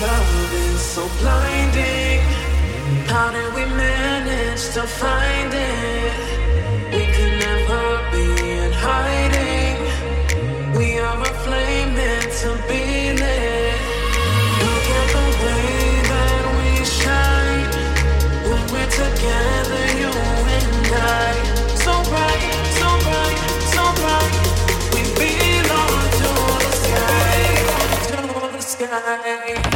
love is so blinding. How did we manage to find it? We could never be in hiding. We are a flame meant to be lit. Look at the way that we shine when we're together, you and I. So bright, so bright, so bright. We belong to the sky, to the sky.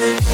Thank you.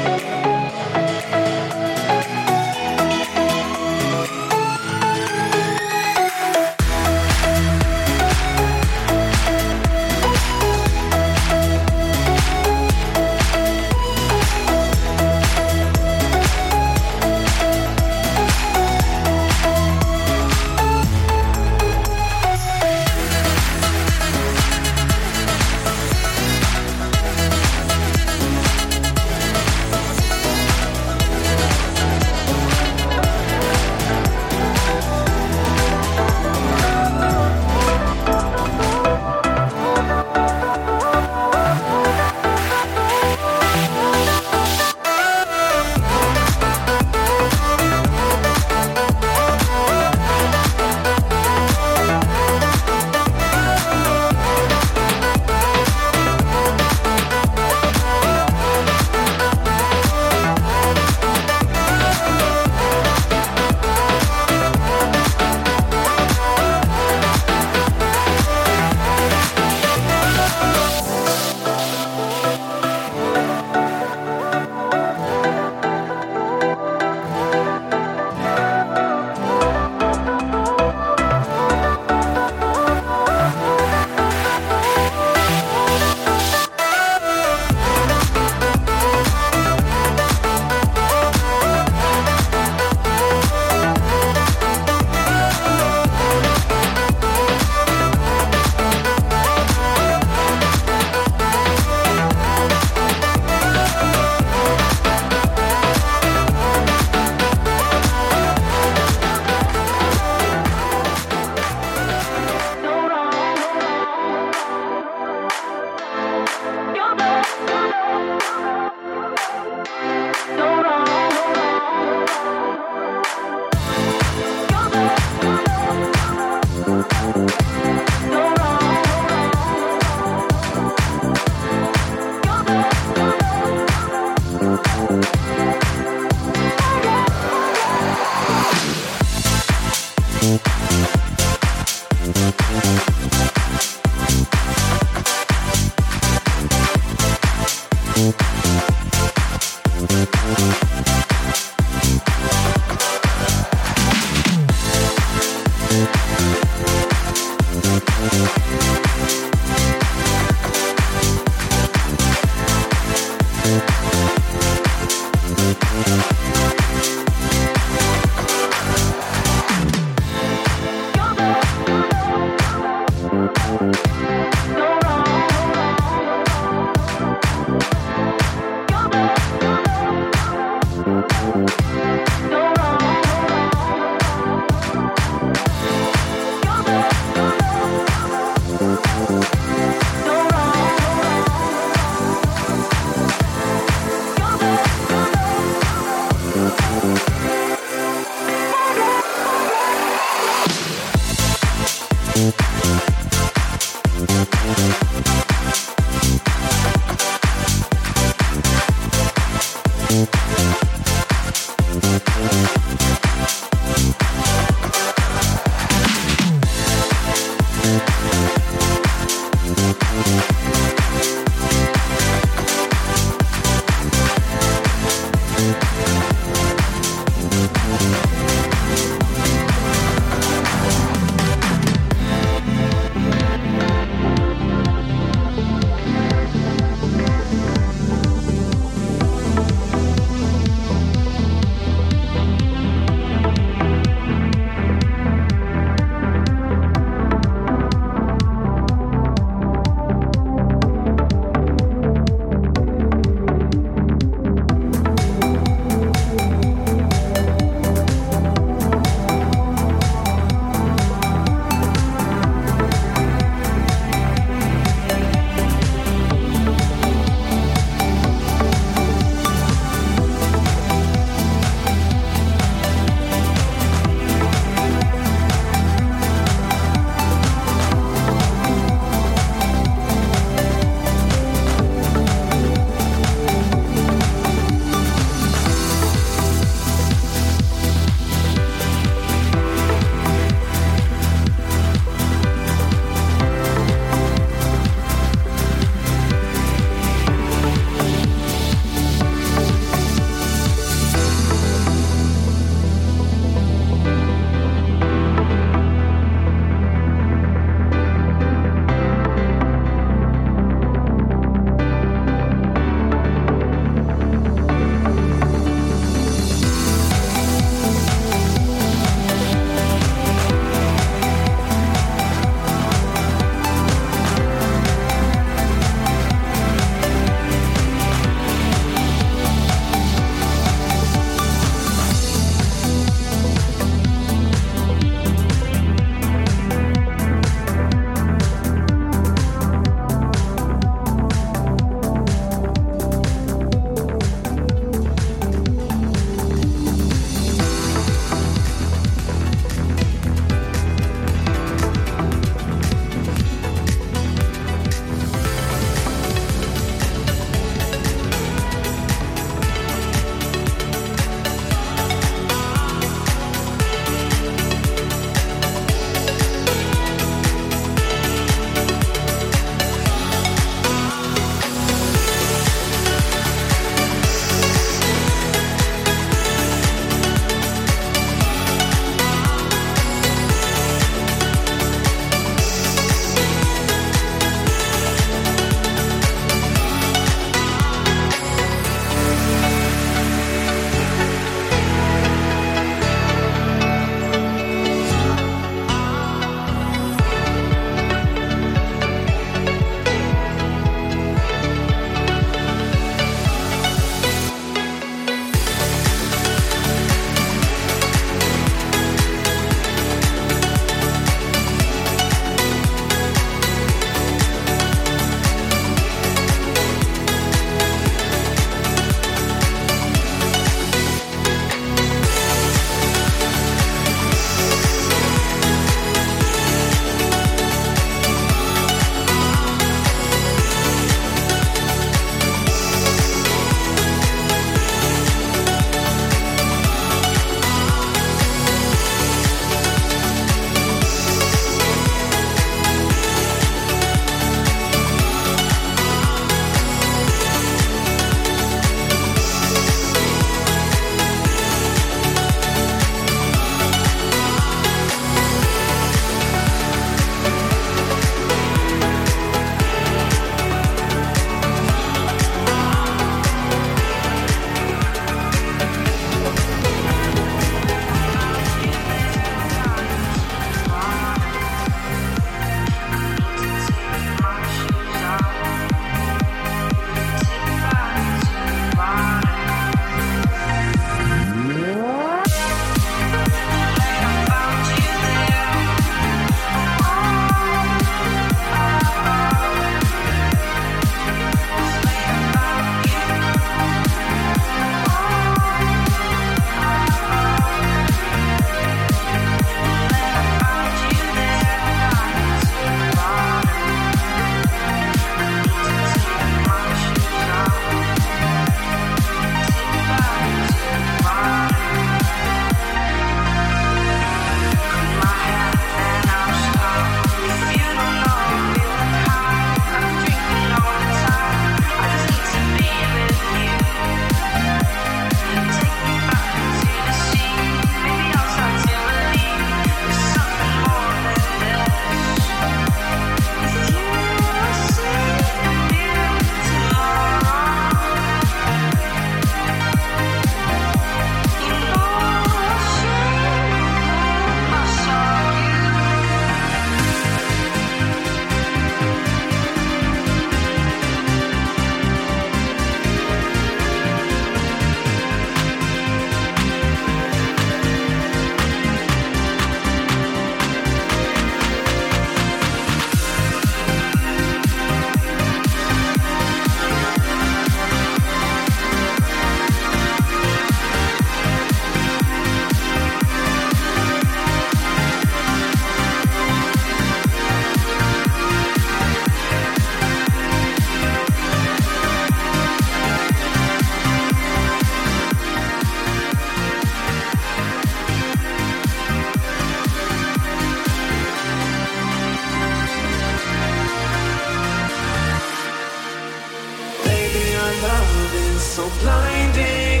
So blinding.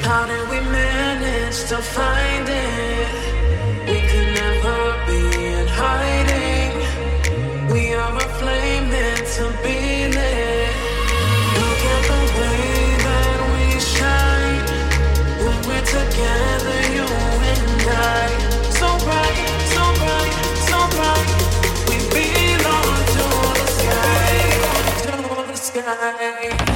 How did we manage to find it? We could never be in hiding. We are a flame meant to be lit. Look at the way that we shine when we're together, you and I. So bright, so bright, so bright. We belong to the sky, to the sky.